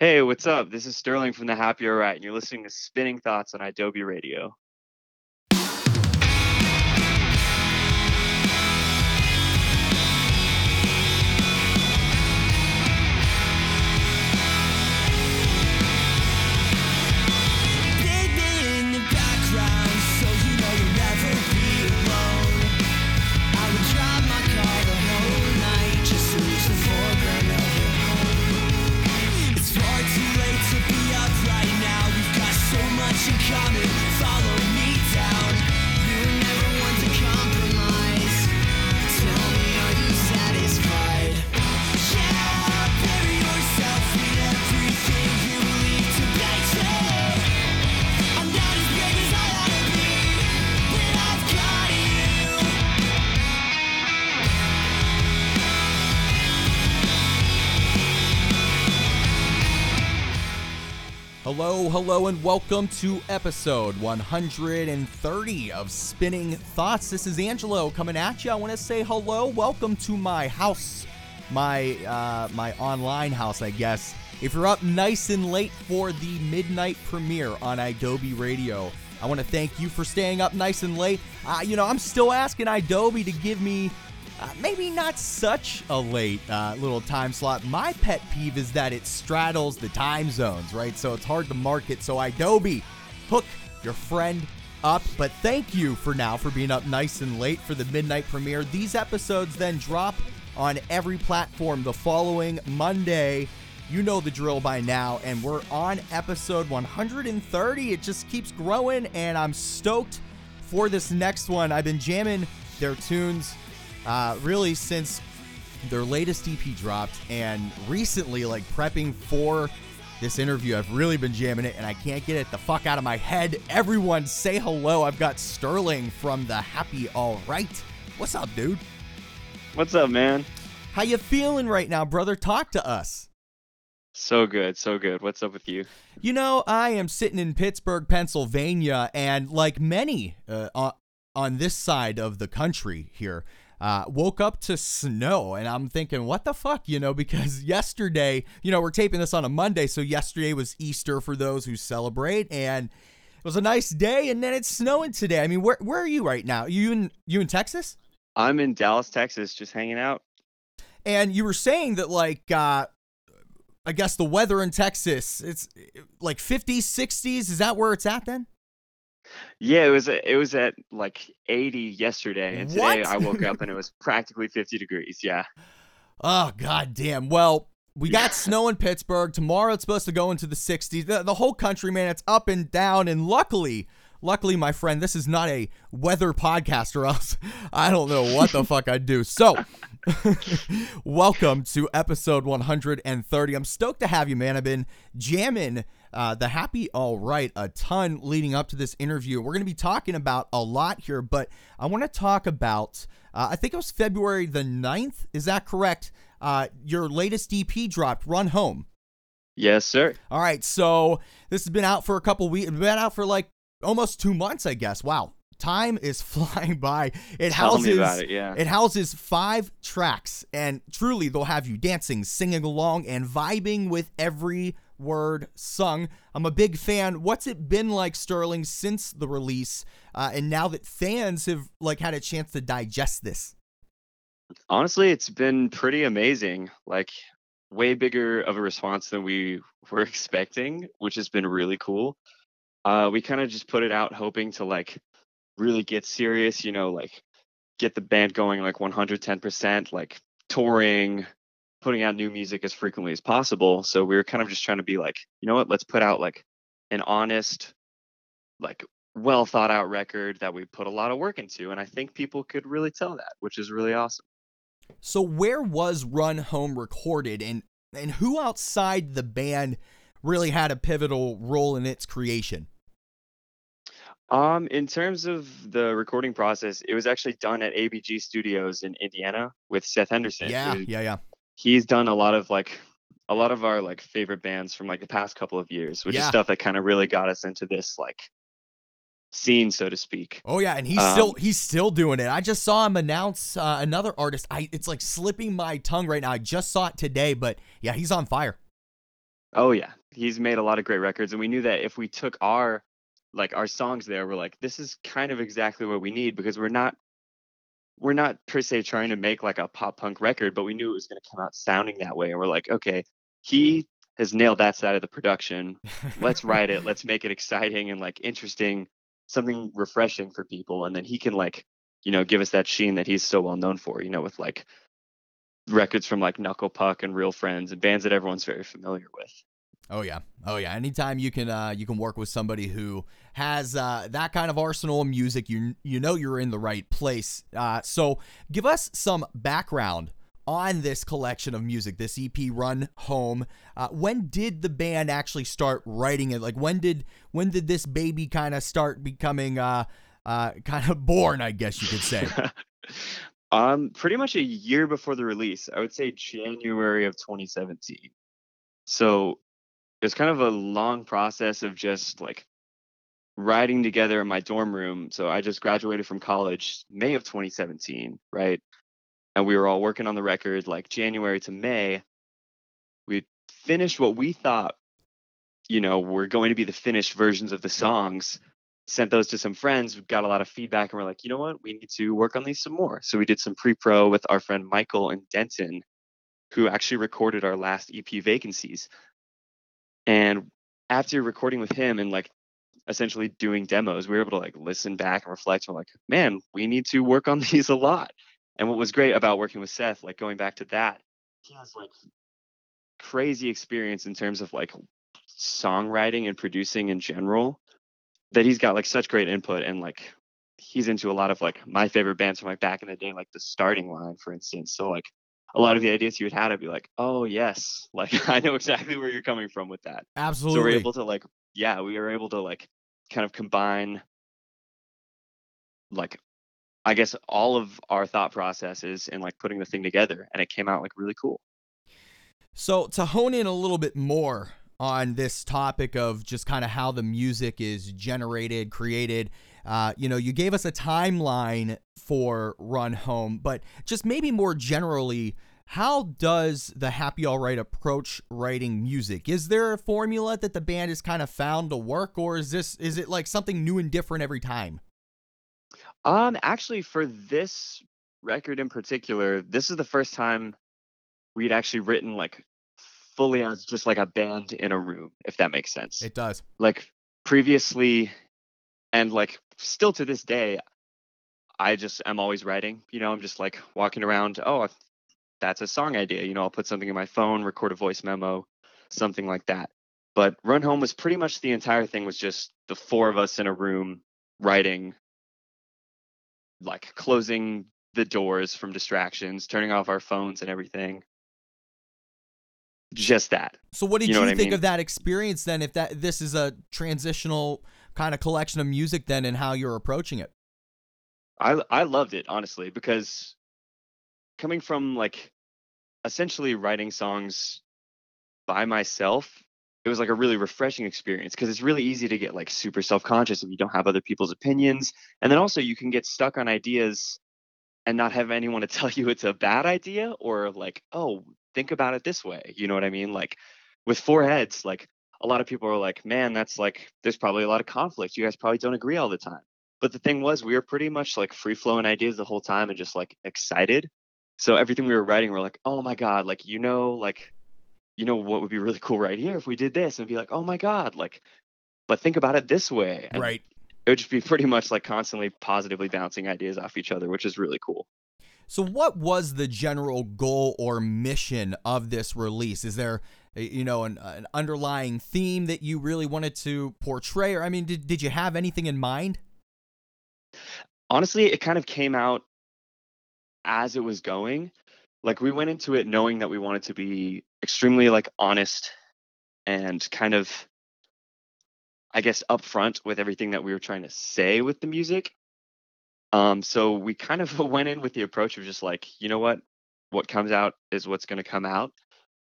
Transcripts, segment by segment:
Hey, what's up? This is Sterling from the Happy All Right, and you're listening to Spinning Thoughts on idobi Radio. Hello, hello, and welcome to episode 130 of Spinning Thoughts. This is Angelo coming at you. I want to say hello, welcome to my house, my uh, my online house, I guess. If you're up nice and late for the midnight premiere on idobi Radio, I want to thank you for staying up nice and late. Uh, you know, I'm still asking idobi to give me uh, maybe not such a late uh, little time slot. My pet peeve is that it straddles the time zones, right? So it's hard to market. So idobi, hook your friend up. But thank you for now for being up nice and late for the midnight premiere. These episodes then drop on every platform the following Monday. You know the drill by now, and we're on episode 130. It just keeps growing, and I'm stoked for this next one. I've been jamming their tunes uh, really since their latest EP dropped, and recently, like prepping for this interview, I've really been jamming it, and I can't get it the fuck out of my head. Everyone, say hello. I've got Sterling from the Happy All Right. What's up, dude? What's up, man? How you feeling right now, brother? Talk to us. So good, so good. What's up with you? You know, I am sitting in Pittsburgh, Pennsylvania, and like many uh, on, on this side of the country here, uh, woke up to snow. And I'm thinking, what the fuck, you know, because yesterday, you know, we're taping this on a Monday. So yesterday was Easter for those who celebrate. And it was a nice day. And then it's snowing today. I mean, where, where are you right now? You in, you in Texas? I'm in Dallas, Texas, just hanging out. And you were saying that, like, uh, I guess the weather in Texas, it's like 50s, 60s. Is that where it's at then? Yeah, it was it was at like 80 yesterday, and today What? I woke up and it was practically 50 degrees. Yeah. Oh god damn. Well, we got snow in Pittsburgh. Tomorrow it's supposed to go into the 60s. The, the whole country, man, it's up and down. And luckily, luckily, my friend, this is not a weather podcast, or else I don't know what the fuck I'd do. So, welcome to episode 130. I'm stoked to have you, man. I've been jamming uh, the happy all right a ton leading up to this interview. We're going to be talking about a lot here, but I want to talk about, uh, I think it was February the 9th. Is that correct? Uh, your latest EP dropped, Run Home. Yes, sir. All right, so this has been out for a couple weeks. It's been out for like almost two months, I guess. Wow, time is flying by. It Tell houses me about it. Yeah. it houses five tracks, and truly, they'll have you dancing, singing along, and vibing with every word sung. I'm a big fan. What's it been like, Sterling, since the release, uh, and now that fans have like had a chance to digest this? Honestly, it's been pretty amazing. Like way bigger of a response than we were expecting, which has been really cool. Uh, we kind of just put it out hoping to like really get serious, you know, like get the band going like 110%, like touring, putting out new music as frequently as possible. So we were kind of just trying to be like, you know what, let's put out like an honest, like well thought out record that we put a lot of work into. And I think people could really tell that, which is really awesome. So where was Run Home recorded and and who outside the band really had a pivotal role in its creation? Um, in terms of the recording process, it was actually done at ABG Studios in Indiana with Seth Henderson. Yeah, yeah, yeah. He's done a lot of like a lot of our like favorite bands from like the past couple of years, which is stuff that kind of really got us into this like scene, so to speak. Oh yeah, and he's still Um, he's still doing it. I just saw him announce uh, another artist. I it's like slipping my tongue right now. I just saw it today, but yeah, he's on fire. Oh yeah, he's made a lot of great records, and we knew that if we took our like our songs there, we're like, this is kind of exactly what we need because we're not we're not per se trying to make like a pop punk record, but we knew it was going to come out sounding that way, and we're like, okay, he has nailed that side of the production. Let's write it. Let's make it exciting and like interesting, something refreshing for people, and then he can like you know give us that sheen that he's so well known for. You know, with like records from like Knuckle Puck and Real Friends and bands that everyone's very familiar with. Oh yeah, oh yeah. Anytime you can uh, you can work with somebody who has uh, that kind of arsenal of music, you you know you're in the right place. Uh, so give us some background on this collection of music, this EP Run Home. Uh, when did the band actually start writing it? Like when did when did this baby kind of start becoming uh, uh, kind of born? I guess you could say. um, pretty much a year before the release. I would say January of 2017. So it was kind of a long process of just like writing together in my dorm room. So I just graduated from college May of 2017, right? And we were all working on the record like January to May. We finished what we thought, you know, were going to be the finished versions of the songs. Sent those to some friends, we got a lot of feedback, and we're like, you know what, we need to work on these some more. So we did some pre-pro with our friend Michael and Denton, who actually recorded our last EP vacancies. And after recording with him and like essentially doing demos, we were able to like listen back and reflect. And we're like, man, we need to work on these a lot. And what was great about working with Seth, like going back to that, he has like crazy experience in terms of like songwriting and producing in general that he's got like such great input and like he's into a lot of like my favorite bands from like back in the day, like the starting line, for instance. So like a lot of the ideas you had I'd be like, oh yes, like I know exactly where you're coming from with that. Absolutely. So we're able to like, yeah, we were able to like kind of combine like I guess all of our thought processes and like putting the thing together and it came out like really cool. So to hone in a little bit more on this topic of just kind of how the music is generated, created, uh, you know, you gave us a timeline for Run Home, but just maybe more generally, how does the Happy All Right approach writing music? Is there a formula that the band has kind of found to work, or is this is it like something new and different every time? Um, actually, for this record in particular, this is the first time we'd actually written like fully as just like a band in a room, if that makes sense. It does. Like previously, and like still to this day, I just am always writing. You know, I'm just like walking around. Oh, if that's a song idea. You know, I'll put something in my phone, record a voice memo, something like that. But Run Home was pretty much the entire thing was just the four of us in a room writing, like closing the doors from distractions, turning off our phones and everything. Just that. So what did You you, know what I think mean? of that experience then if that this is a transitional kind of collection of music then and how you're approaching it? I I loved it honestly because coming from like essentially writing songs by myself, it was like a really refreshing experience because it's really easy to get like super self-conscious if you don't have other people's opinions, and then also you can get stuck on ideas and not have anyone to tell you it's a bad idea or like, oh, think about it this way. You know what I mean? Like with four heads, like a lot of people are like, man, that's like there's probably a lot of conflict. You guys probably don't agree all the time. But the thing was, we were pretty much like free flowing ideas the whole time and just like excited. So everything we were writing, we're like, oh my god, like you know, like you know what would be really cool right here if we did this, and be like, oh my god, like, but think about it this way. And Right. It would just be pretty much like constantly positively bouncing ideas off each other, which is really cool. So, what was the general goal or mission of this release? Is there, you know, an, an underlying theme that you really wanted to portray? Or, I mean, did, did you have anything in mind? honestly, it kind of came out as it was going. Like we went into it knowing that we wanted to be extremely like honest and kind of I guess upfront with everything that we were trying to say with the music. Um so we kind of went in with the approach of just like, you know what? What comes out is what's going to come out.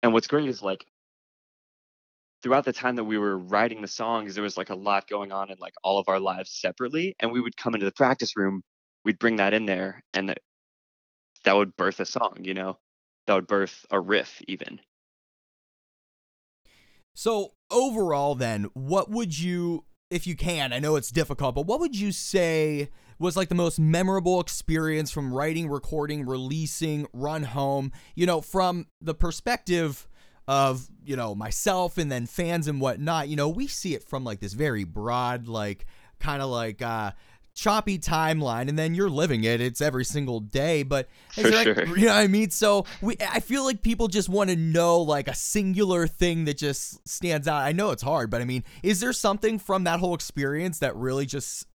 And what's great is like throughout the time that we were writing the songs, there was like a lot going on in like all of our lives separately. And we would come into the practice room, we'd bring that in there, and that, that would birth a song, you know, that would birth a riff even. So overall, then, what would you, if you can, I know it's difficult, but what would you say was like the most memorable experience from writing, recording, releasing, Run Home? You know, from the perspective of you know myself and then fans and whatnot. You know, we see it from like this very broad, like kind of like uh choppy timeline and then you're living it it's every single day but is For like- sure. you know what i mean so we i feel like people just want to know like a singular thing that just stands out i know it's hard but i mean is there something from that whole experience that really just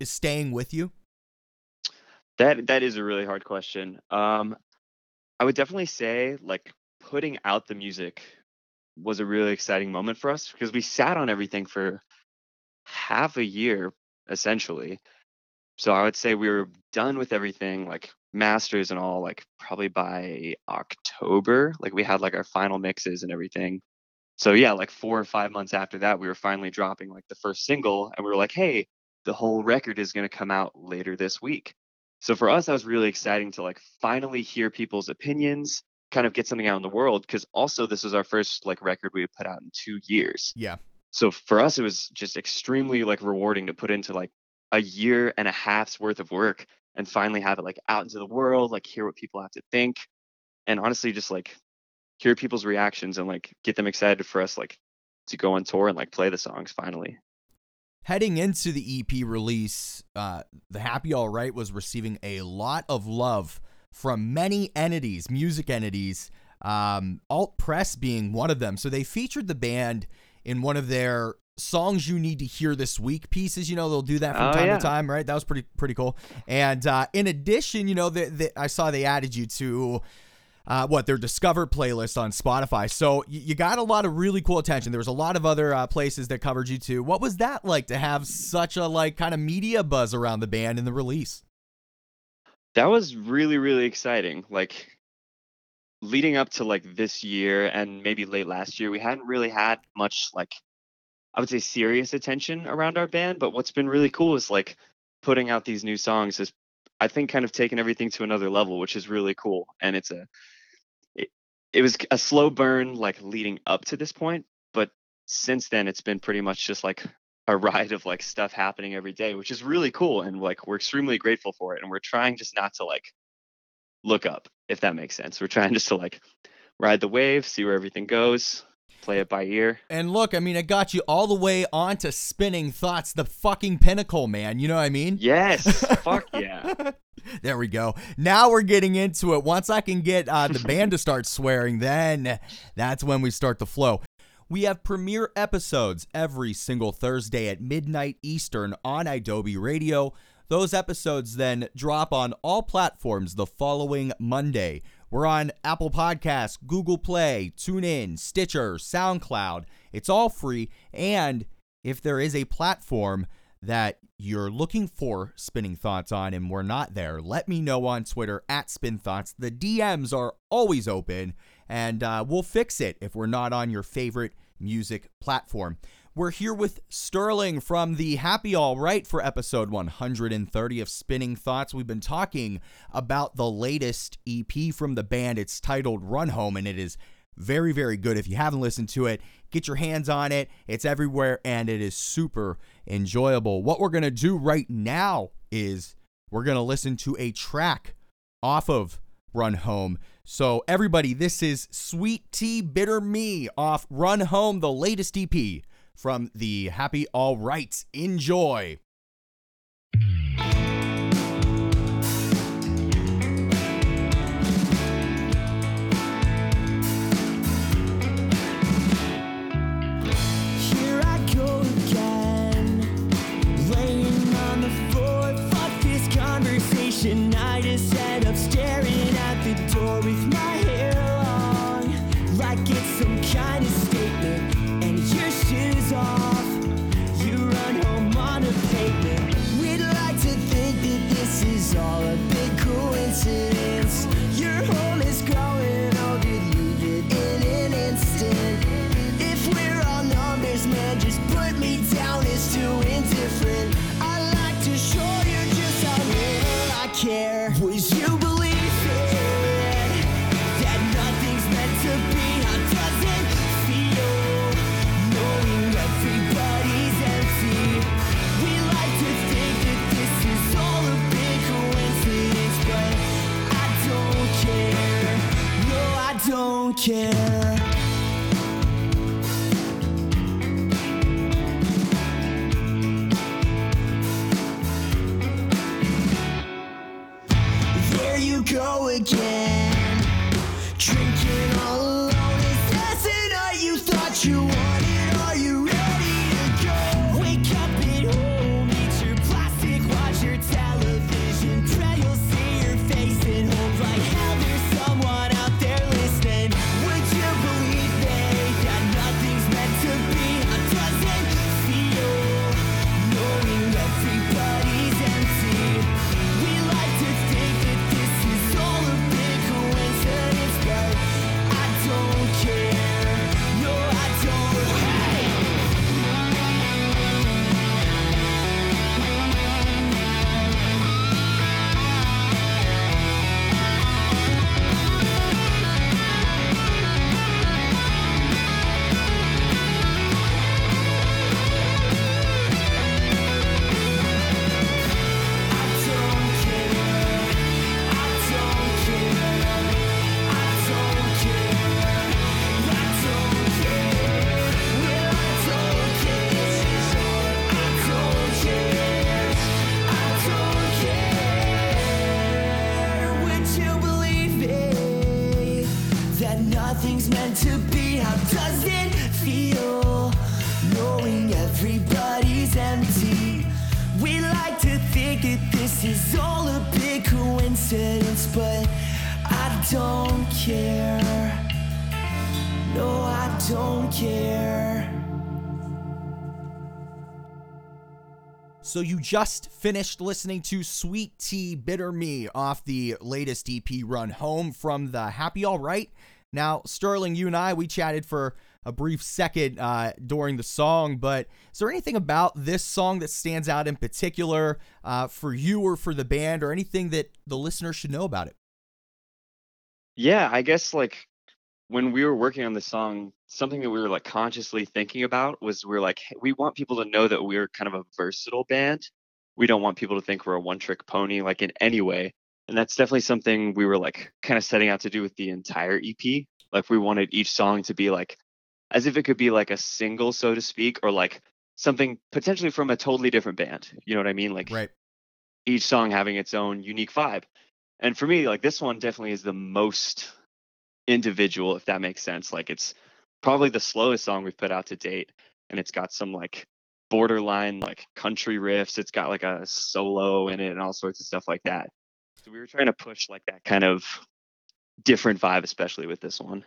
is staying with you That that is a really hard question. Um, I would definitely say like putting out the music was a really exciting moment for us because we sat on everything for half a year essentially. So I would say we were done with everything, like masters and all, like probably by October. Like we had like our final mixes and everything. So yeah, like four or five months after that, we were finally dropping like the first single, and we were like, hey, the whole record is going to come out later this week. So for us, that was really exciting to like finally hear people's opinions, kind of get something out in the world. Because also, this was our first like record we put out in two years. yeah So for us, it was just extremely like rewarding to put into like a year and a half's worth of work and finally have it like out into the world, like hear what people have to think, and honestly, just like hear people's reactions and like get them excited for us like to go on tour and like play the songs finally. Heading into the EP release, uh, The Happy All Right was receiving a lot of love from many entities, music entities, um, Alt Press being one of them. So they featured the band in one of their songs you need to hear this week pieces. You know, they'll do that from Oh, time yeah. to time, right? That was pretty pretty cool. And uh, in addition, you know, the, the, I saw they added you to uh, what their Discover playlist on Spotify. So you got a lot of really cool attention. There was a lot of other uh, places that covered you too. What was that like to have such a like kind of media buzz around the band and the release? that was really really exciting like leading up to like this year and maybe late last year we hadn't really had much like i would say serious attention around our band but what's been really cool is like putting out these new songs has i think kind of taken everything to another level which is really cool and it's a it, was a slow burn like leading up to this point but since then it's been pretty much just like a ride of like stuff happening every day, which is really cool. And like we're extremely grateful for it. And we're trying just not to like look up, if that makes sense. We're trying just to like ride the wave, see where everything goes, play it by ear. And look, I mean, it got you all the way onto spinning thoughts, the fucking pinnacle, man. You know what I mean? Yes. fuck yeah. There we go. Now we're getting into it. Once I can get uh, the band to start swearing, then that's when we start the flow. We have premiere episodes every single Thursday at midnight Eastern on idobi Radio. Those episodes then drop on all platforms the following Monday. We're on Apple Podcasts, Google Play, TuneIn, Stitcher, SoundCloud. It's all free. And if there is a platform that you're looking for spinning thoughts on and we're not there, let me know on Twitter at Spin Thoughts. The DMs are always open and uh, we'll fix it if we're not on your favorite music platform. We're here with Sterling from the Happy All Right for episode 130 of Spinning Thoughts. We've been talking about the latest EP from the band. It's titled Run Home and it is very, very good. If you haven't listened to it, get your hands on it. It's everywhere and it is super enjoyable. What we're going to do right now is we're going to listen to a track off of Run Home. So, everybody, this is Sweet Tea Bitter Me off Run Home, the latest EP from the Happy All Right. Enjoy. So you just finished listening to Sweet Tea Bitter Me off the latest EP run home from the Happy All Right. Now, Sterling, you and I, we chatted for a brief second uh, during the song, but is there anything about this song that stands out in particular uh, for you or for the band or anything that the listener should know about it? Yeah, I guess like when we were working on the song, something that we were like consciously thinking about was we are like, "Hey, we want people to know that we're kind of a versatile band. We don't want people to think we're a one trick pony, like in any way. And that's definitely something we were like kind of setting out to do with the entire EP. Like we wanted each song to be like as if it could be like a single, so to speak, or like something potentially from a totally different band. You know what I mean? Like Right. each song having its own unique vibe. And for me, like this one definitely is the most individual, if that makes sense. Like it's probably the slowest song we've put out to date. And it's got some like borderline like country riffs. It's got like a solo in it and all sorts of stuff like that. So we were trying to push like that kind of different vibe, especially with this one.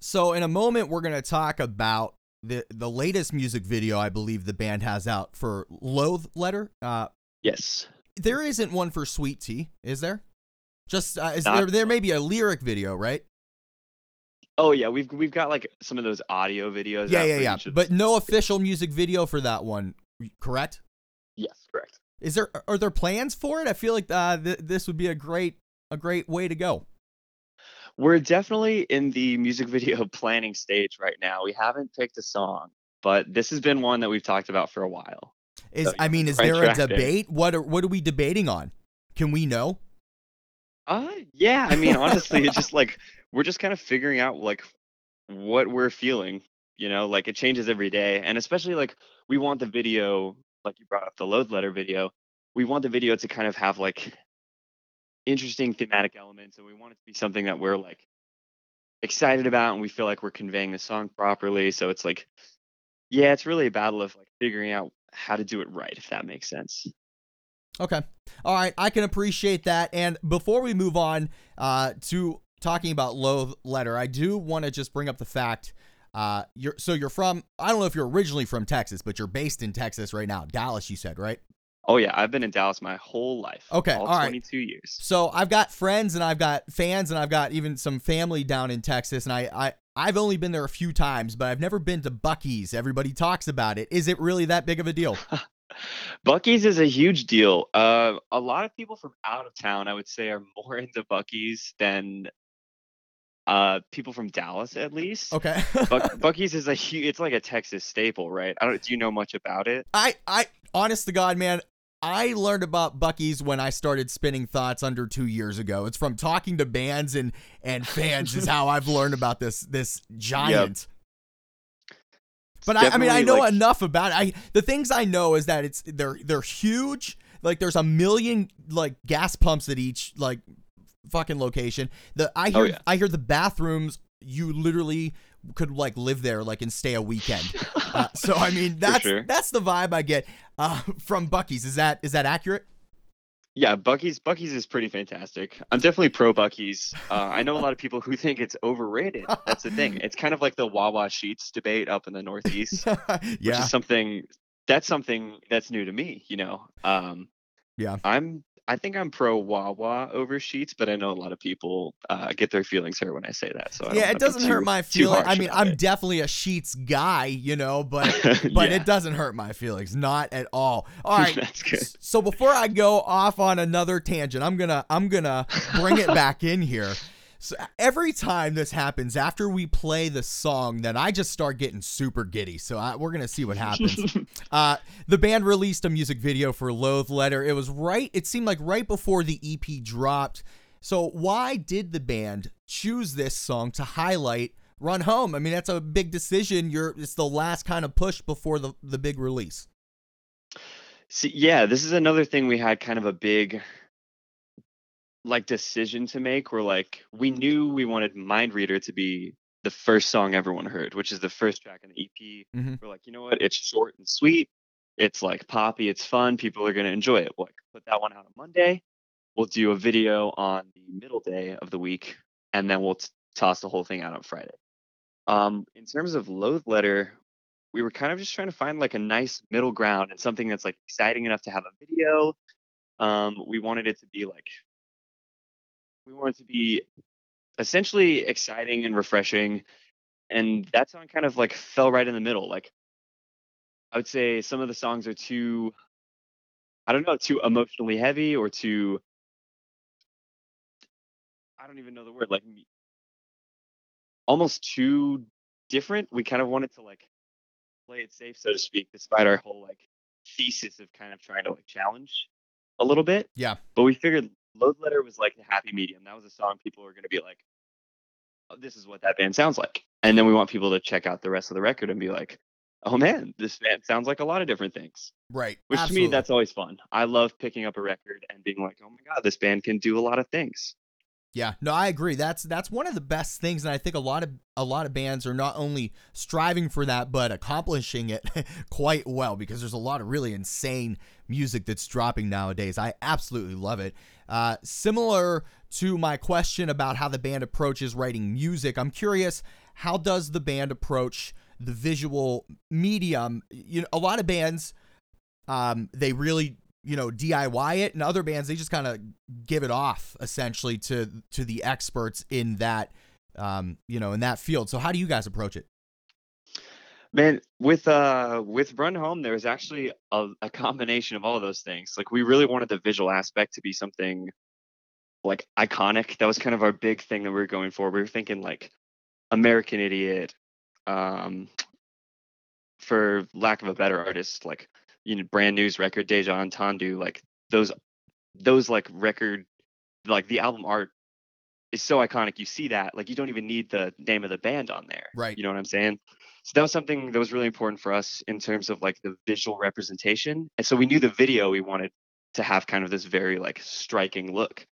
So in a moment, we're gonna talk about the the latest music video I believe the band has out for Loathe Letter. Uh, Yes. there isn't one for Sweet Tea, is there? Just uh, is Not- there? There may be a lyric video, right? Oh yeah, we've we've got like some of those audio videos. Yeah, yeah, yeah. But no official music video for that one, correct? yes, correct. Is there are there plans for it? I feel like uh, th- this would be a great a great way to go. We're definitely in the music video planning stage right now. We haven't picked a song, but this has been one that we've talked about for a while. Is So, I mean, is there a there. debate? What are what are we debating on? Can we know? Uh yeah, I mean honestly it's just like we're just kind of figuring out like what we're feeling, you know, like it changes every day. And especially like we want the video, like you brought up the Loathe Letter video, we want the video to kind of have like interesting thematic elements and we want it to be something that we're like excited about and we feel like we're conveying the song properly. So it's like yeah, it's really a battle of like figuring out how to do it right, if that makes sense. Okay. All right. I can appreciate that. And before we move on uh, to talking about Loathe Letter, I do want to just bring up the fact. Uh, you're so you're from. I don't know if you're originally from Texas, but you're based in Texas right now, Dallas. You said right. Oh yeah, I've been in Dallas my whole life. Okay, all all right. 22 years. So I've got friends and I've got fans and I've got even some family down in Texas, and I I I've only been there a few times, but I've never been to Buc-ee's. Everybody talks about it. Is it really that big of a deal? Buc-ee's is a huge deal. Uh, a lot of people from out of town, I would say, are more into Buc-ee's than uh, people from Dallas, at least. Okay. Buc- Buc-ee's is a huge. It's like a Texas staple, right? I don't. Do you know much about it? I I honest to God, man, I learned about Buc-ee's when I started spinning thoughts under two years ago. It's from talking to bands and and fans is how I've learned about this this giant. But I, I mean, I know like- enough about it. I the things I know is that it's they're they're huge. Like there's a million like gas pumps at each like fucking location. The I hear Oh, yeah. I hear the bathrooms. You literally could like live there like and stay a weekend. Uh, so I mean that's sure. that's the vibe I get uh, from Buc-ee's. Is that is that accurate? Yeah, Buc-ee's Buc-ee's is pretty fantastic. I'm definitely pro Buc-ee's. Uh, I know a lot of people who think it's overrated. That's the thing. It's kind of like the Wawa Sheetz debate up in the Northeast, which yeah. is something that's something that's new to me. You know, um, Yeah. I'm I think I'm pro Wawa over Sheetz, but I know a lot of people uh, get their feelings hurt when I say that. So Yeah, it doesn't hurt my feelings. I mean, I'm it. definitely a Sheetz guy, you know, but but Yeah, it doesn't hurt my feelings, not at all. All right. that's good. So before I go off on another tangent, I'm gonna I'm gonna bring it back in here. So every time this happens, after we play the song, then I just start getting super giddy. So I, we're gonna see what happens. uh, the band released a music video for "Loathe Letter." It was right. It seemed like right before the EP dropped. So why did the band choose this song to highlight "Run Home"? I mean, that's a big decision. You're it's the last kind of push before the the big release. See, yeah, this is another thing we had kind of a big like decision to make where like we knew we wanted Mind Reader to be the first song everyone heard, which is the first track on the EP. Mhm. We're like, you know what? It's short and sweet. It's like poppy, it's fun, people are gonna enjoy it. We'll like put that one out on Monday. We'll do a video on the middle day of the week, and then we'll t- toss the whole thing out on Friday. Um, in terms of Loathe Letter, we were kind of just trying to find like a nice middle ground and something that's like exciting enough to have a video. Um, we wanted it to be like we wanted it to be essentially exciting and refreshing, and that song kind of like fell right in the middle. Like I would say some of the songs are too I don't know, too emotionally heavy or too I don't even know the word like almost too different. We kind of wanted to like play it safe, so to speak, despite our whole like thesis of kind of trying to like challenge a little bit. Yeah. But we figured Loathe Letter was like the happy medium. That was a song people were going to be like, oh, this is what that band sounds like. And then we want people to check out the rest of the record and be like, oh man, this band sounds like a lot of different things. Right. Which to me, that's always fun. I love picking up a record and being like, oh my God, this band can do a lot of things. Yeah, no, I agree. That's that's one of the best things, and I think a lot of a lot of bands are not only striving for that, but accomplishing it quite well because there's a lot of really insane music that's dropping nowadays. I absolutely love it. Uh, similar to my question about how the band approaches writing music, I'm curious how does the band approach the visual medium? You know, a lot of bands um, they really you know DIY it, and other bands they just kind of give it off essentially to to the experts in that um, you know in that field. So how do you guys approach it? Man, with uh with Run Home, there was actually a, a combination of all of those things. Like we really wanted the visual aspect to be something like iconic. That was kind of our big thing that we were going for. We were thinking like American Idiot, um, for lack of a better artist, like you know, Brand New's record, Deja Entendu, like those those like record like the album art is so iconic. You see that, like you don't even need the name of the band on there. Right. You know what I'm saying? So that was something that was really important for us in terms of like the visual representation. And so we knew the video we wanted to have kind of this very like striking look.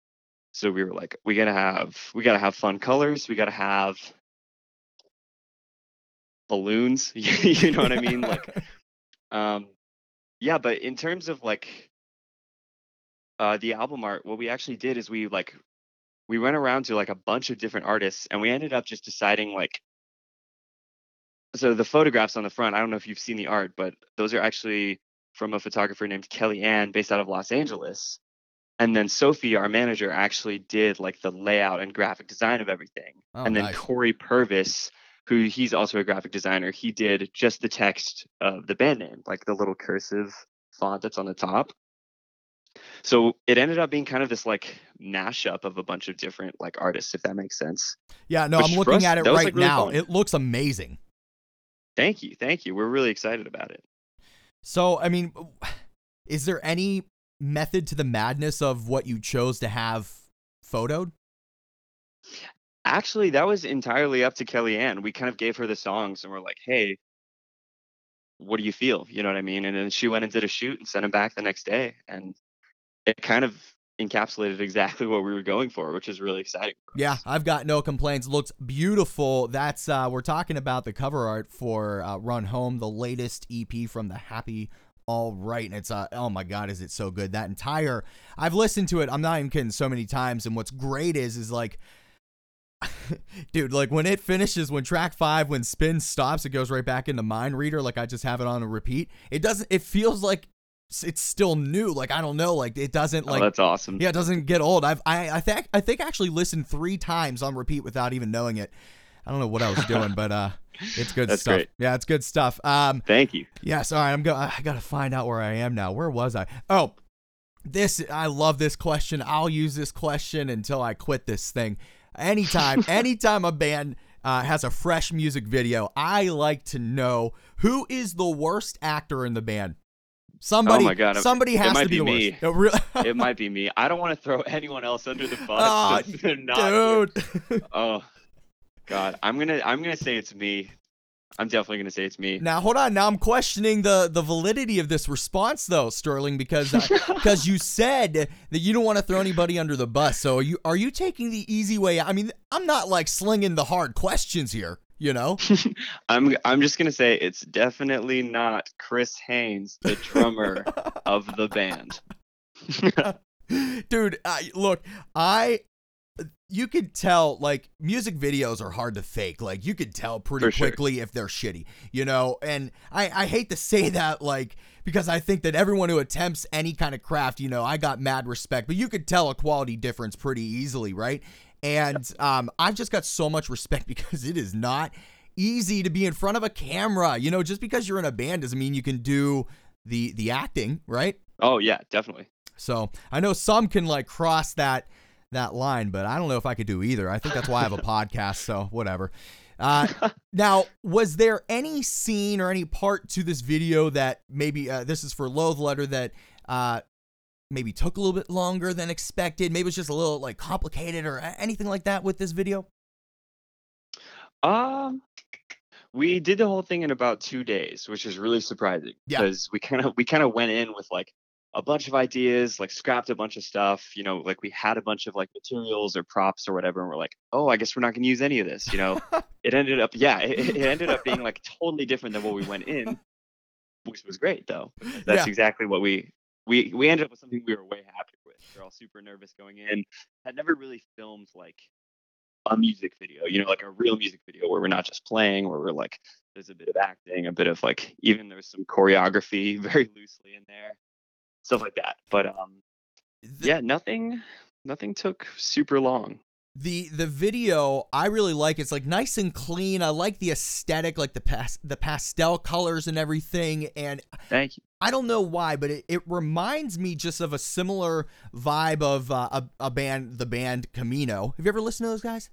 So we were like, we gotta have we gotta have fun colors, we gotta have balloons. you know what I mean? Like um yeah, but in terms of like uh the album art, what we actually did is we like we went around to like a bunch of different artists and we ended up just deciding like so the photographs on the front, I don't know if you've seen the art, but those are actually from a photographer named Kelly Ann based out of Los Angeles. And then Sophie, our manager, actually did like the layout and graphic design of everything. Oh, and then nice. Corey Purvis, who he's also a graphic designer, he did just the text of the band name, like the little cursive font that's on the top. So it ended up being kind of this like mashup of a bunch of different like artists, if that makes sense. Yeah, no, Which I'm looking us, at it right like, really now. fun. It looks amazing. Thank you, thank you. We're really excited about it. So, I mean, is there any method to the madness of what you chose to have photoed? Actually, that was entirely up to Kellyanne. We kind of gave her the songs and we're like, hey, what do you feel? You know what I mean? And then she went and did a shoot and sent him back the next day. And it kind of encapsulated exactly what we were going for, which is really exciting. Yeah. I've got no complaints. Looks beautiful. That's uh we're talking about the cover art for uh, Run Home, the latest EP from the Happy All Right, and it's uh oh my god, is it so good? That entire I've listened to it. I'm not even kidding. So many times, and what's great is is like. Dude, like when it finishes, when track five, when spin stops, it goes right back into Mind Reader. Like I just have it on a repeat. It doesn't. It feels like it's still new. Like I don't know. Like it doesn't Oh, like that's awesome. yeah, it doesn't get old. I've I I think I think I actually listened three times on repeat without even knowing it. I don't know what I was doing, but uh, it's good That's stuff. great. Yeah, it's good stuff. Um, Thank you. yes. All right, I'm go. I gotta find out where I am now. Where was I? Oh, this. I love this question. I'll use this question until I quit this thing. Anytime, anytime a band uh, has a fresh music video, I like to know who is the worst actor in the band. Somebody, Oh my God, it- somebody it has might to be, be the me. worst. It really- It might be me. I don't want to throw anyone else under the bus. Ah, because they're not dude. Oh God, I'm gonna I'm gonna say it's me. I'm definitely gonna say it's me. Now hold on. Now I'm questioning the the validity of this response, though, Sterling, because because you said that you don't want to throw anybody under the bus. So are you are you taking the easy way? out? I mean, I'm not like slinging the hard questions here. You know, I'm I'm just gonna say it's definitely not Chris Haynes, the drummer of the band. dude. I, look, I you could tell like music videos are hard to fake. Like you could tell pretty For sure. quickly if they're shitty, you know. And I I hate to say that like because I think that everyone who attempts any kind of craft, you know, I got mad respect, but you could tell a quality difference pretty easily, right? And um, I've just got so much respect because it is not easy to be in front of a camera. You know, just because you're in a band doesn't mean you can do the the acting, right? Oh yeah, definitely. So I know some can like cross that that line, but I don't know if I could do either. I think that's why I have a podcast. So whatever. Uh, now, was there any scene or any part to this video that maybe uh, this is for Loathe Letter that uh, maybe took a little bit longer than expected? Maybe it was just a little like complicated or anything like that with this video? Um, we did the whole thing in about two days, which is really surprising Yeah. because we kind of we kind of went in with like a bunch of ideas, like scrapped a bunch of stuff. You know, like we had a bunch of like materials or props or whatever, and we're like, oh, I guess we're not going to use any of this. You know, it ended up yeah, it, it ended up being like totally different than what we went in, which was great though. That's Yeah. exactly what we we we ended up with something we were way happy with. We're all super nervous going in. Had never really filmed like a music video, you know, like a real music video where we're not just playing, where we're like, there's a bit of acting, a bit of like, even there's some choreography very loosely in there, stuff like that. But um, The- yeah, nothing, nothing took super long. the the video I really like. It's like nice and clean. I like the aesthetic, like the pas- the pastel colors and everything. And Thank you. I don't know why, but it, it reminds me just of a similar vibe of uh, a, a band, the band Camino. Have you ever listened to those guys?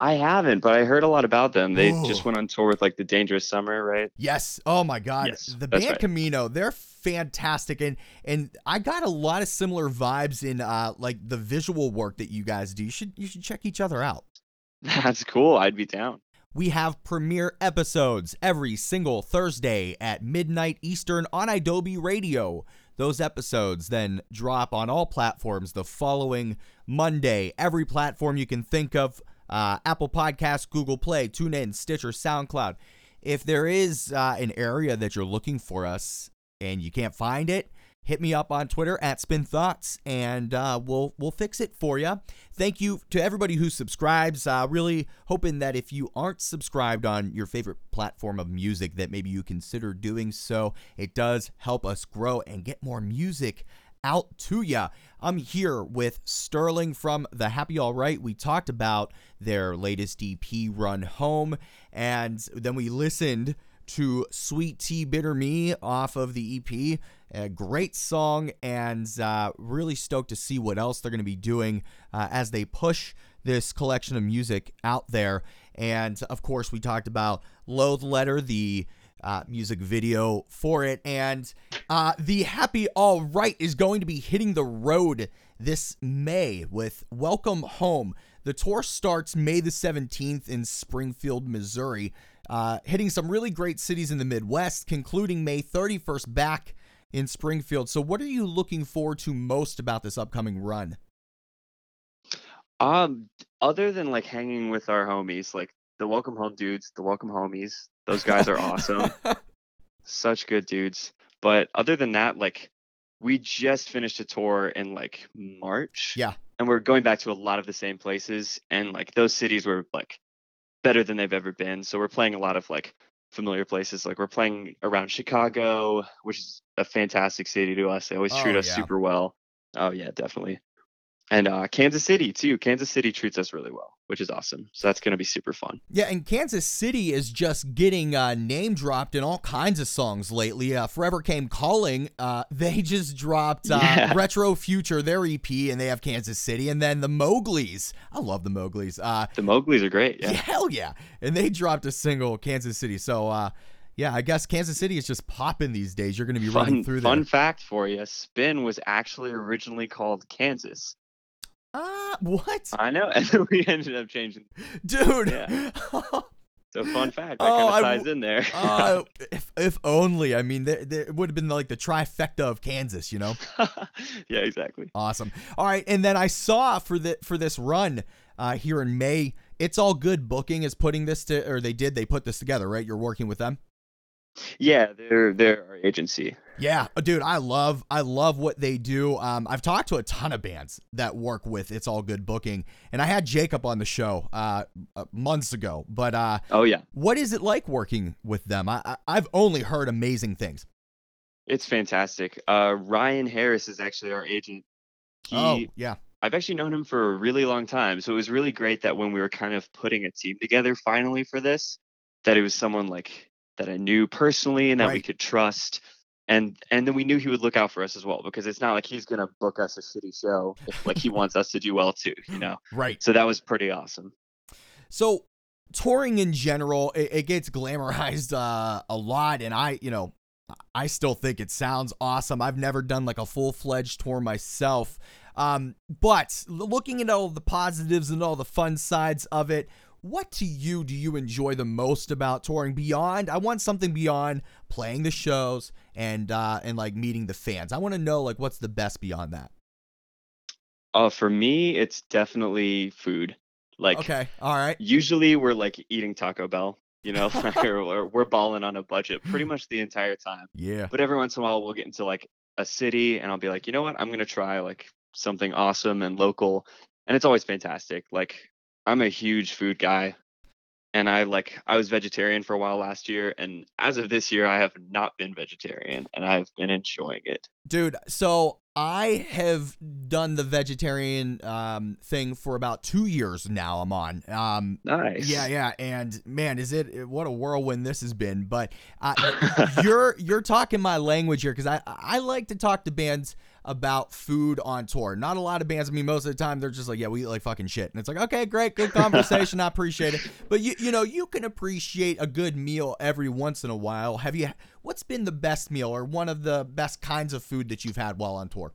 I haven't, but I heard a lot about them. They Ooh. just went on tour with like the Dangerous Summer, right? Yes. Oh my God. Yes, the band right. Camino, they're fantastic, and and I got a lot of similar vibes in uh like the visual work that you guys do. You should you should check each other out. That's cool. I'd be down. We have premiere episodes every single Thursday at midnight Eastern on idobi Radio. Those episodes then drop on all platforms the following Monday. Every platform you can think of uh, Apple Podcasts, Google Play, TuneIn, Stitcher, SoundCloud. If there is uh, an area that you're looking for us and you can't find it, hit me up on Twitter at Spin Thoughts, and uh, we'll we'll fix it for you. Thank you to everybody who subscribes. Uh, really hoping that if you aren't subscribed on your favorite platform of music, that maybe you consider doing so. It does help us grow and get more music out to ya. I'm here with Sterling from The Happy All Right. We talked about their latest EP, Run Home, and then we listened to Sweet Tea Bitter Me off of the EP. A great song, and uh, really stoked to see what else they're going to be doing uh, as they push this collection of music out there. And of course, we talked about Loathe Letter, the uh, music video for it. And uh, the Happy All Right is going to be hitting the road this May with Welcome Home. The tour starts May the 17th in Springfield, Missouri, uh, hitting some really great cities in the Midwest, concluding May 31st back in Springfield. So, what are you looking forward to most about this upcoming run? Um, other than like hanging with our homies, like the Welcome Home dudes, the Welcome Homies, those guys are awesome. Such good dudes. But other than that, like we just finished a tour in like March. Yeah. And we're going back to a lot of the same places and like those cities were like better than they've ever been. So we're playing a lot of like familiar places. Like we're playing around Chicago, which is a fantastic city to us. They always treat Oh, us yeah. super well. Oh yeah, definitely. And uh, Kansas City too. Kansas City treats us really well, which is awesome. So that's gonna be super fun. Yeah, and Kansas City is just getting uh, name dropped in all kinds of songs lately. Uh, Forever Came Calling, uh, they just dropped uh, Yeah. Retro Future, their EP, and they have Kansas City. And then the Mowgli's, I love the Mowgli's. Uh, The Mowgli's are great. yeah. Hell yeah. And they dropped a single, Kansas City. So, uh, yeah, I guess Kansas City is just popping these days. You're going to be running through there. fun fact for you: Spin was actually originally called Kansas. Uh, what? I know, and then we ended up changing. Dude. Yeah. So fun fact that Oh, kind of ties w- in there. Uh, if, if only. I mean, there, there would have been like the trifecta of Kansas, you know? yeah, exactly. Awesome. All right, and then I saw for the for this run uh, here in May, it's all good. Booking is putting this to, or they did. They put this together, right? You're working with them. Yeah, they're they're our agency. Yeah, uh, dude, I love I love what they do. Um, I've talked to a ton of bands that work with It's All Good Booking, and I had Jacob on the show uh, uh months ago. But uh, Oh yeah, what is it like working with them? I, I I've only heard amazing things. it's fantastic. Uh, Ryan Harris is actually our agent. He, oh yeah, I've actually known him for a really long time, so it was really great that when we were kind of putting a team together finally for this, that it was someone like that I knew personally and that we could trust. And and then we knew he would look out for us as well because it's not like he's gonna book us a shitty show if like he wants us to do well too, you know. right. So that was pretty awesome. So touring in general, it, it gets glamorized uh, a lot, and I, you know, I still think it sounds awesome. I've never done like a full fledged tour myself, um, but looking at all the positives and all the fun sides of it. What to you do you enjoy the most about touring beyond? I want something beyond playing the shows and uh and like meeting the fans. I want to know like what's the best beyond that. Uh for me it's definitely food. Like okay, all right. usually we're like eating Taco Bell, you know, or, or we're balling on a budget pretty much the entire time. Yeah. But every once in a while we'll get into like a city and I'll be like, you know what, I'm gonna try like something awesome and local. And it's always fantastic. Like I'm a huge food guy. And I like I was vegetarian for a while last year, and as of this year, I have not been vegetarian, and I've been enjoying it. Dude, so I have done the vegetarian um, thing for about two years now. I'm on. Um, Nice. yeah, yeah, and man, is it what a whirlwind this has been. But uh, you're you're talking my language here because I I like to talk to bands about food on tour. Not a lot of bands. I mean, most of the time they're just like, yeah, we eat like fucking shit, and it's like, okay, great, good conversation. I appreciate it. But you you know you can appreciate a good meal every once in a while. Have you? What's been the best meal or one of the best kinds of food that you've had while on tour?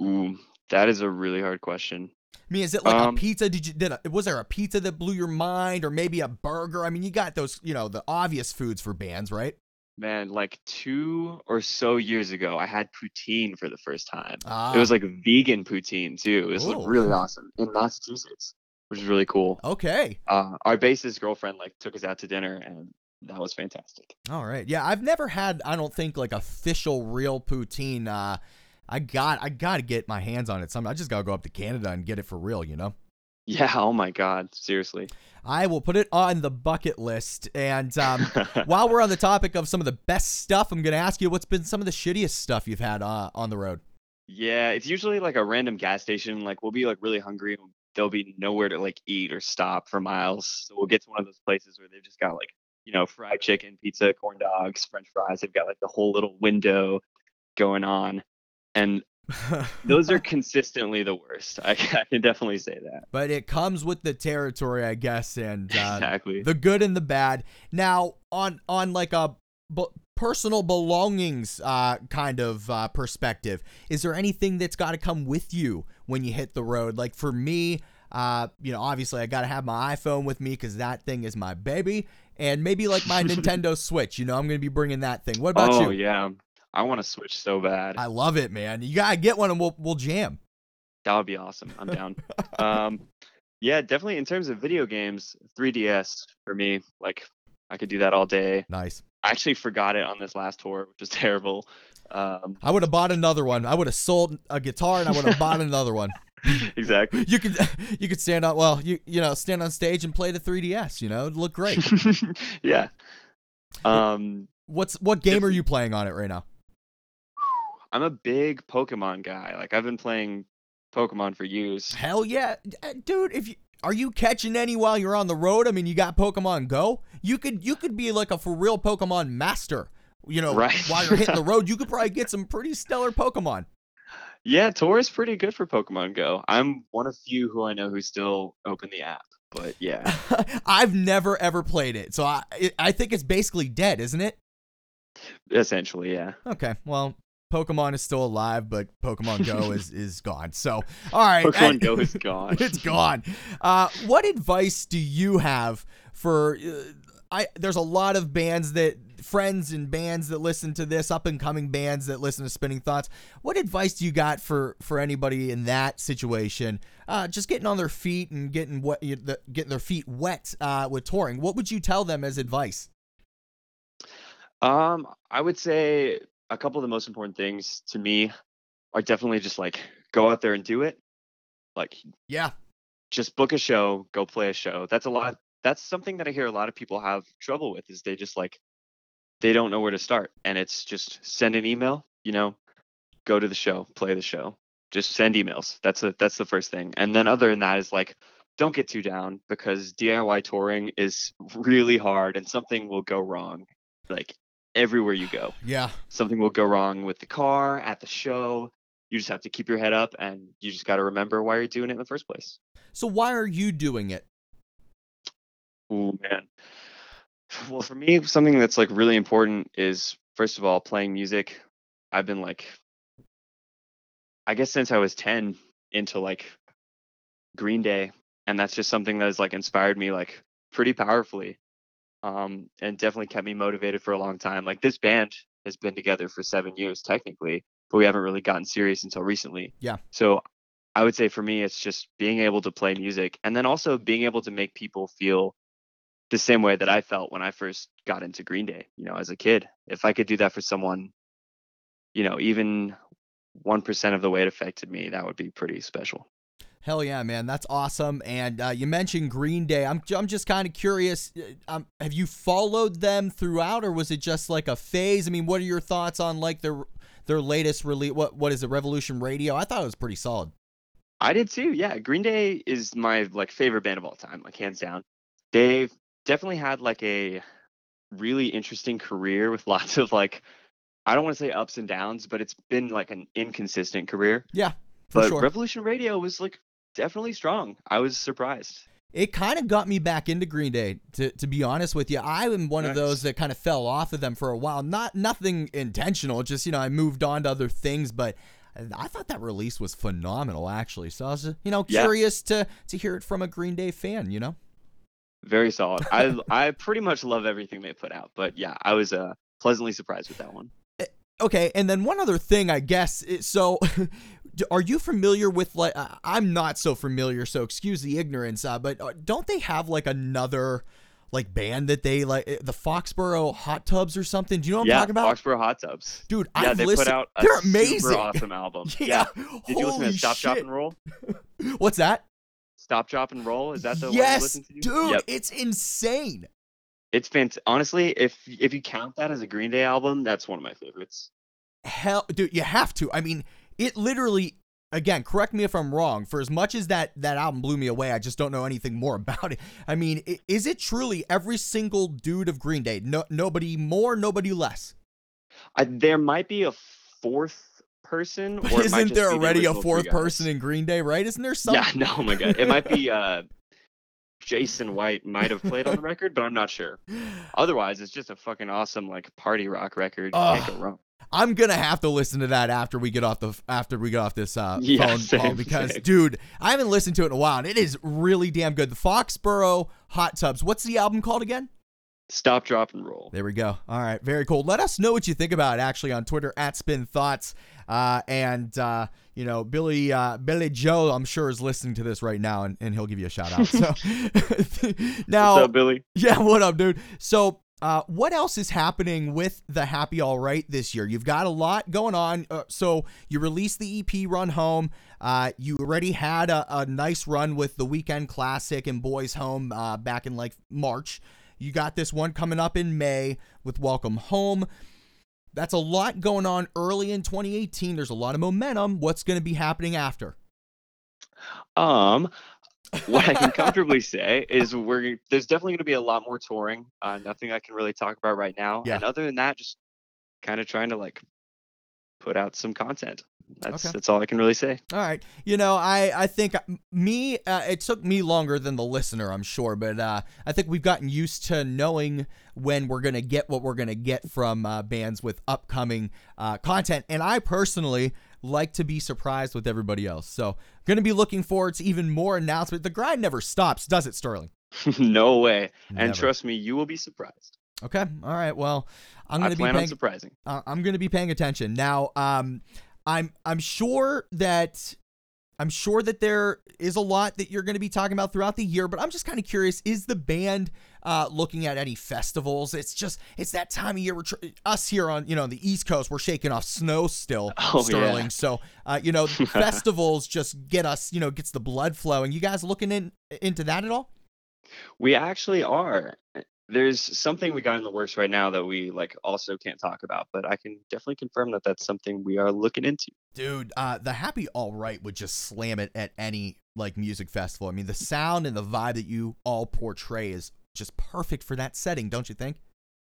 Ooh, that is a really hard question. I mean, is it like a Um, pizza? Did you did a, was there a pizza that blew your mind, or maybe a burger? I mean, you got those, you know, the obvious foods for bands, right? Man, like two or so years ago, I had poutine for the first time. Ah, It was like vegan poutine too. It was Ooh. really awesome in Massachusetts, which is really cool. okay. Uh, our bassist girlfriend like took us out to dinner, and that was fantastic. All right. Yeah, I've never had. I don't think like official real poutine. Uh, I got. I got to get my hands on it. Some. I just gotta go up to Canada and get it for real. You know. Yeah. Oh my God. Seriously. I will put it on the bucket list. And um, while we're on the topic of some of the best stuff, I'm gonna ask you what's been some of the shittiest stuff you've had uh, on the road. yeah, it's usually like a random gas station. Like we'll be like really hungry, and there'll be nowhere to like eat or stop for miles. So we'll get to one of those places where they've just got like you know fried chicken, pizza, corn dogs, French fries. They've got like the whole little window going on, and those are consistently the worst. I, I can definitely say that. but it comes with the territory, I guess, and uh, exactly. the good and the bad. Now, on on like a personal belongings uh, kind of uh, perspective, is there anything that's got to come with you when you hit the road? Like for me, uh, you know, obviously I got to have my iPhone with me because that thing is my baby, and maybe like my Nintendo Switch. You know, I'm gonna be bringing that thing. What about oh you? Oh yeah, I want to switch so bad. I love it, man. You gotta get one and we'll we'll jam. That would be awesome. I'm down. um, yeah, definitely. In terms of video games, 3DS for me, like I could do that all day. Nice. I actually forgot it on this last tour, which was terrible. Um, I would have bought another one. I would have sold a guitar and I would have bought another one. exactly. You could you could stand on well, you you know, stand on stage and play the 3DS, you know? It'd look great. yeah. Um, What's what game are you playing on it right now? I'm a big Pokemon guy. Like I've been playing Pokemon for years. Hell yeah. Uh, Dude, if you are you catching any while you're on the road? I mean, you got Pokemon Go. You could you could be like a for real Pokemon master. You know, Right. while you're hitting the road, you could probably get some pretty stellar Pokemon. Yeah, Tour is pretty good for Pokemon Go. I'm one of few who I know who still open the app. But yeah, I've never ever played it, so I I think it's basically dead, isn't it? essentially, yeah. Okay, well, Pokemon is still alive, but Pokemon Go is is gone. So, all right, Pokemon Go is gone. it's gone. Uh, what advice do you have for? Uh, I there's a lot of bands that friends and bands that listen to this, up and coming bands that listen to Spinning Thoughts. What advice do you got for for anybody in that situation? Uh, just getting on their feet and getting the- getting their feet wet uh, with touring. What would you tell them as advice? Um, I would say a couple of the most important things to me are definitely just like go out there and do it. Like Yeah, just book a show, go play a show. That's a lot. That's something that I hear a lot of people have trouble with is they just like they don't know where to start. And it's just send an email, you know, go to the show, play the show. Just send emails. That's a that's the first thing. And then other than that is like don't get too down because DIY touring is really hard and something will go wrong like everywhere you go. Yeah. something will go wrong with the car at the show. You just have to keep your head up and you just got to remember why you're doing it in the first place. So why are you doing it? oh man. Well for me something that's like really important is first of all playing music. I've been like i guess since i was 10 into like green day and that's just something that has like inspired me like pretty powerfully um and definitely kept me motivated for a long time. Like this band has been together for seven years technically but we haven't really gotten serious until recently. Yeah. so i would say for me it's just being able to play music and then also being able to make people feel the same way that i felt when i first got into green day you know as a kid. If i could do that for someone you know even 1% of the way it affected me that would be pretty special Hell yeah, man, that's awesome. And uh, you mentioned Green Day. I'm I'm just kind of curious. uh, Um, have you followed them throughout, or was it just like a phase? I mean, what are your thoughts on like their their latest release? What what is it? Revolution Radio. I thought it was pretty solid. I did too. Yeah, Green Day is my like favorite band of all time, like hands down. They've definitely had like a really interesting career with lots of like I don't want to say ups and downs, but it's been like an inconsistent career. Yeah, But sure. Revolution Radio was like definitely strong. I was surprised. it kind of got me back into Green Day. To to be honest with you, I am one of those that kind of fell off of them for a while. Not nothing intentional. Just you know, I moved on to other things, but. I thought that release was phenomenal, actually. So I was, you know, Yeah. curious to to hear it from a Green Day fan. You know. Very solid. I I pretty much love everything they put out. But yeah, I was uh pleasantly surprised with that one. Okay, and then one other thing, I guess. So, are you familiar with like? Uh, I'm not so familiar, so excuse the ignorance. Uh, but uh, don't they have like another like band that they like uh, the Foxboro Hot Tubs or something? Do you know what I'm talking about, Foxboro Hot Tubs. dude? Yeah, I've they listened. put out a they're amazing. super awesome album. yeah. Did you listen to Stop, shit. Drop, and Roll? What's that? Stop, Drop, and Roll? Is that the one you yes, listen to? dude, Yep. it's insane. It's fantastic. Honestly, if if you count that as a Green Day album, that's one of my favorites. hell dude you have to i mean it literally again correct me if i'm wrong for as much as that that album blew me away i just don't know anything more about it i mean is it truly every single dude of green day no nobody more nobody less I, there might be a fourth person, but isn't there be the already a fourth person in green day right isn't there some Yeah, no, oh my god, it might be uh, Jason White might have played on the record, but I'm not sure. Otherwise, it's just a fucking awesome like party rock record. Can't go wrong. I'm gonna have to listen to that after we get off the after we get off this uh, Yeah, phone call because, same. dude, I haven't listened to it in a while, and it is really damn good. The Foxboro Hot Tubs. What's the album called again? Stop, drop, and roll. There we go. All right, very cool. Let us know what you think about it actually on Twitter at Spin Thoughts. Uh, and uh, you know, Billie uh, Billie Joe, I'm sure is listening to this right now, and, and he'll give you a shout out. So now, What's up, Billie? yeah, what up, dude? So, uh, what else is happening with the Happy All Right this year? You've got a lot going on. Uh, so, you released the EP Run Home. Uh, you already had a, a nice run with the Weekend Classic and Boys Home uh, back in like March. You got this one coming up in May with Welcome Home. That's a lot going on early in 2018. There's a lot of momentum. What's going to be happening after? Um, what I can comfortably say is we're there's definitely going to be a lot more touring. Uh, nothing I can really talk about right now. Yeah. And other than that, just kind of trying to like put out some content. That's Okay. that's all I can really say. All right. You know, I I think me uh, it took me longer than the listener, I'm sure, but uh, I think we've gotten used to knowing when we're gonna get what we're gonna get from uh, bands with upcoming uh, content, and I personally like to be surprised with everybody else. So, gonna be looking forward to even more announcements. The grind never stops, does it, Sterling? no way. Never. And trust me, you will be surprised. Okay. All right. Well, I'm I gonna be paying, surprising. uh, I'm going to be paying attention now. Um, I'm I'm sure that I'm sure that there is a lot that you're going to be talking about throughout the year, but I'm just kind of curious: is the band uh, looking at any festivals? It's just it's that time of year. We're tr- us here on you know the East Coast. We're shaking off snow still, Oh, Sterling. yeah. So uh, you know festivals just get us you know gets the blood flowing. You guys looking in into that at all? We actually are. There's something we got in the works right now that we like also can't talk about, but I can definitely confirm that that's something we are looking into. Dude, uh, the Happy All Right would just slam it at any like music festival. I mean, the sound and the vibe that you all portray is just perfect for that setting, don't you think?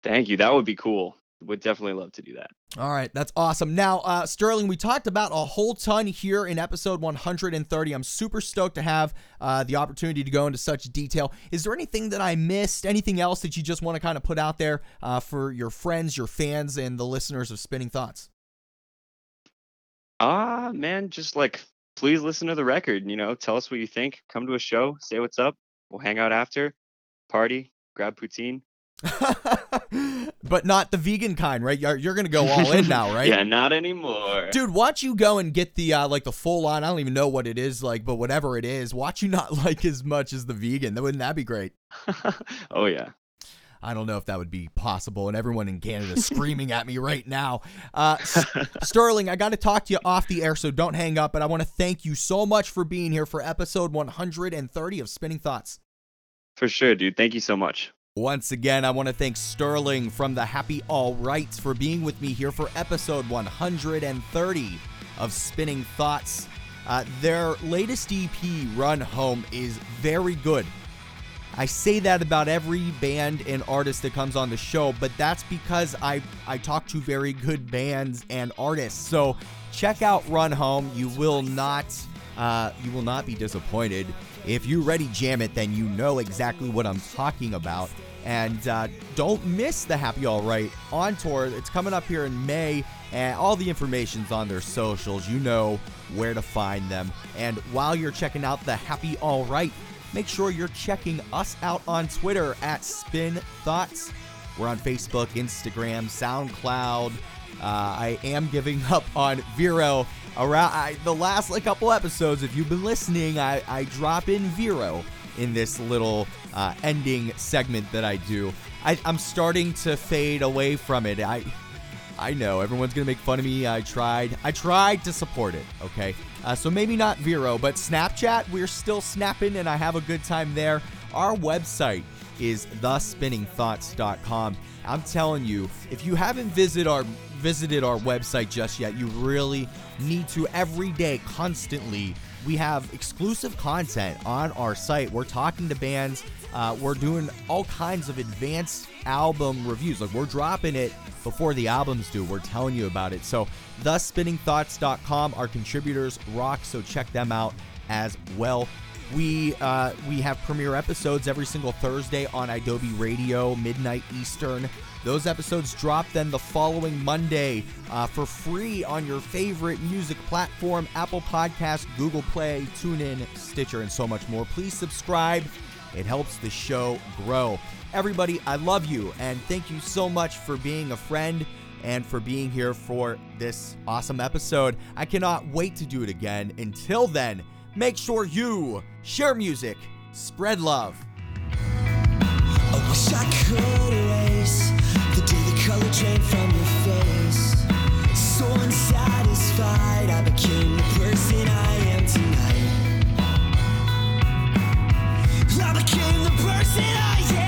Thank you. That would be cool. Would definitely love to do that. All right, that's awesome. Now, uh, Sterling, we talked about a whole ton here in episode 130. I'm super stoked to have uh, the opportunity to go into such detail. Is there anything that I missed? Anything else that you just want to kind of put out there uh, for your friends, your fans, and the listeners of Spinning Thoughts? Ah, man, just like please listen to the record. You know, tell us what you think. Come to a show, say what's up. We'll hang out after, party, grab poutine. but not the vegan kind, right? You're, you're gonna go all in now, right? Yeah, not anymore. Dude, watch you go and get the uh, like the full on. I don't even know what it is like, but whatever it is, watch you not like as much as the vegan. That wouldn't that be great? oh yeah. I don't know if that would be possible, and everyone in Canada is screaming at me right now. Uh, Sterling, I got to talk to you off the air, so don't hang up. But I want to thank you so much for being here for episode 130 of Spinning Thoughts. For sure, dude. Thank you so much. Once again, I want to thank Sterling from the Happy All Rights for being with me here for episode 130 of Spinning Thoughts. Uh, their latest EP, Run Home, is very good. I say that about every band and artist that comes on the show, but that's because I I talk to very good bands and artists. So check out Run Home. You will not uh, you will not be disappointed. If you ready jam it, then you know exactly what I'm talking about. And uh, don't miss the Happy All Right on tour. It's coming up here in May, and all the information's on their socials. You know where to find them. And while you're checking out the Happy All Right, make sure you're checking us out on Twitter at Spin Thoughts. We're on Facebook, Instagram, SoundCloud. Uh, I am giving up on Vero. Around I, the last like couple episodes, if you've been listening, I, I drop in Vero in this little uh, ending segment that I do. I, I'm starting to fade away from it. I I know everyone's gonna make fun of me. I tried. I tried to support it. Okay, uh, so maybe not Vero, but Snapchat. We're still snapping, and I have a good time there. Our website is thespinningthoughts.com. I'm telling you, if you haven't visited our visited our website just yet, you really need to every day, constantly. We have exclusive content on our site. We're talking to bands. Uh, we're doing all kinds of advanced album reviews. Like we're dropping it before the albums do. We're telling you about it. So, thespinningthoughts.com. Our contributors rock. So check them out as well. We uh, we have premiere episodes every single Thursday on idobi Radio, midnight Eastern. Those episodes drop then the following Monday uh, for free on your favorite music platform Apple Podcast, Google Play, TuneIn, Stitcher, and so much more. Please subscribe, it helps the show grow. Everybody, I love you, and thank you so much for being a friend and for being here for this awesome episode. I cannot wait to do it again. Until then, make sure you share music, spread love. I wish I could erase do the color drain from your face? So unsatisfied, I became the person I am tonight. I became the person I am.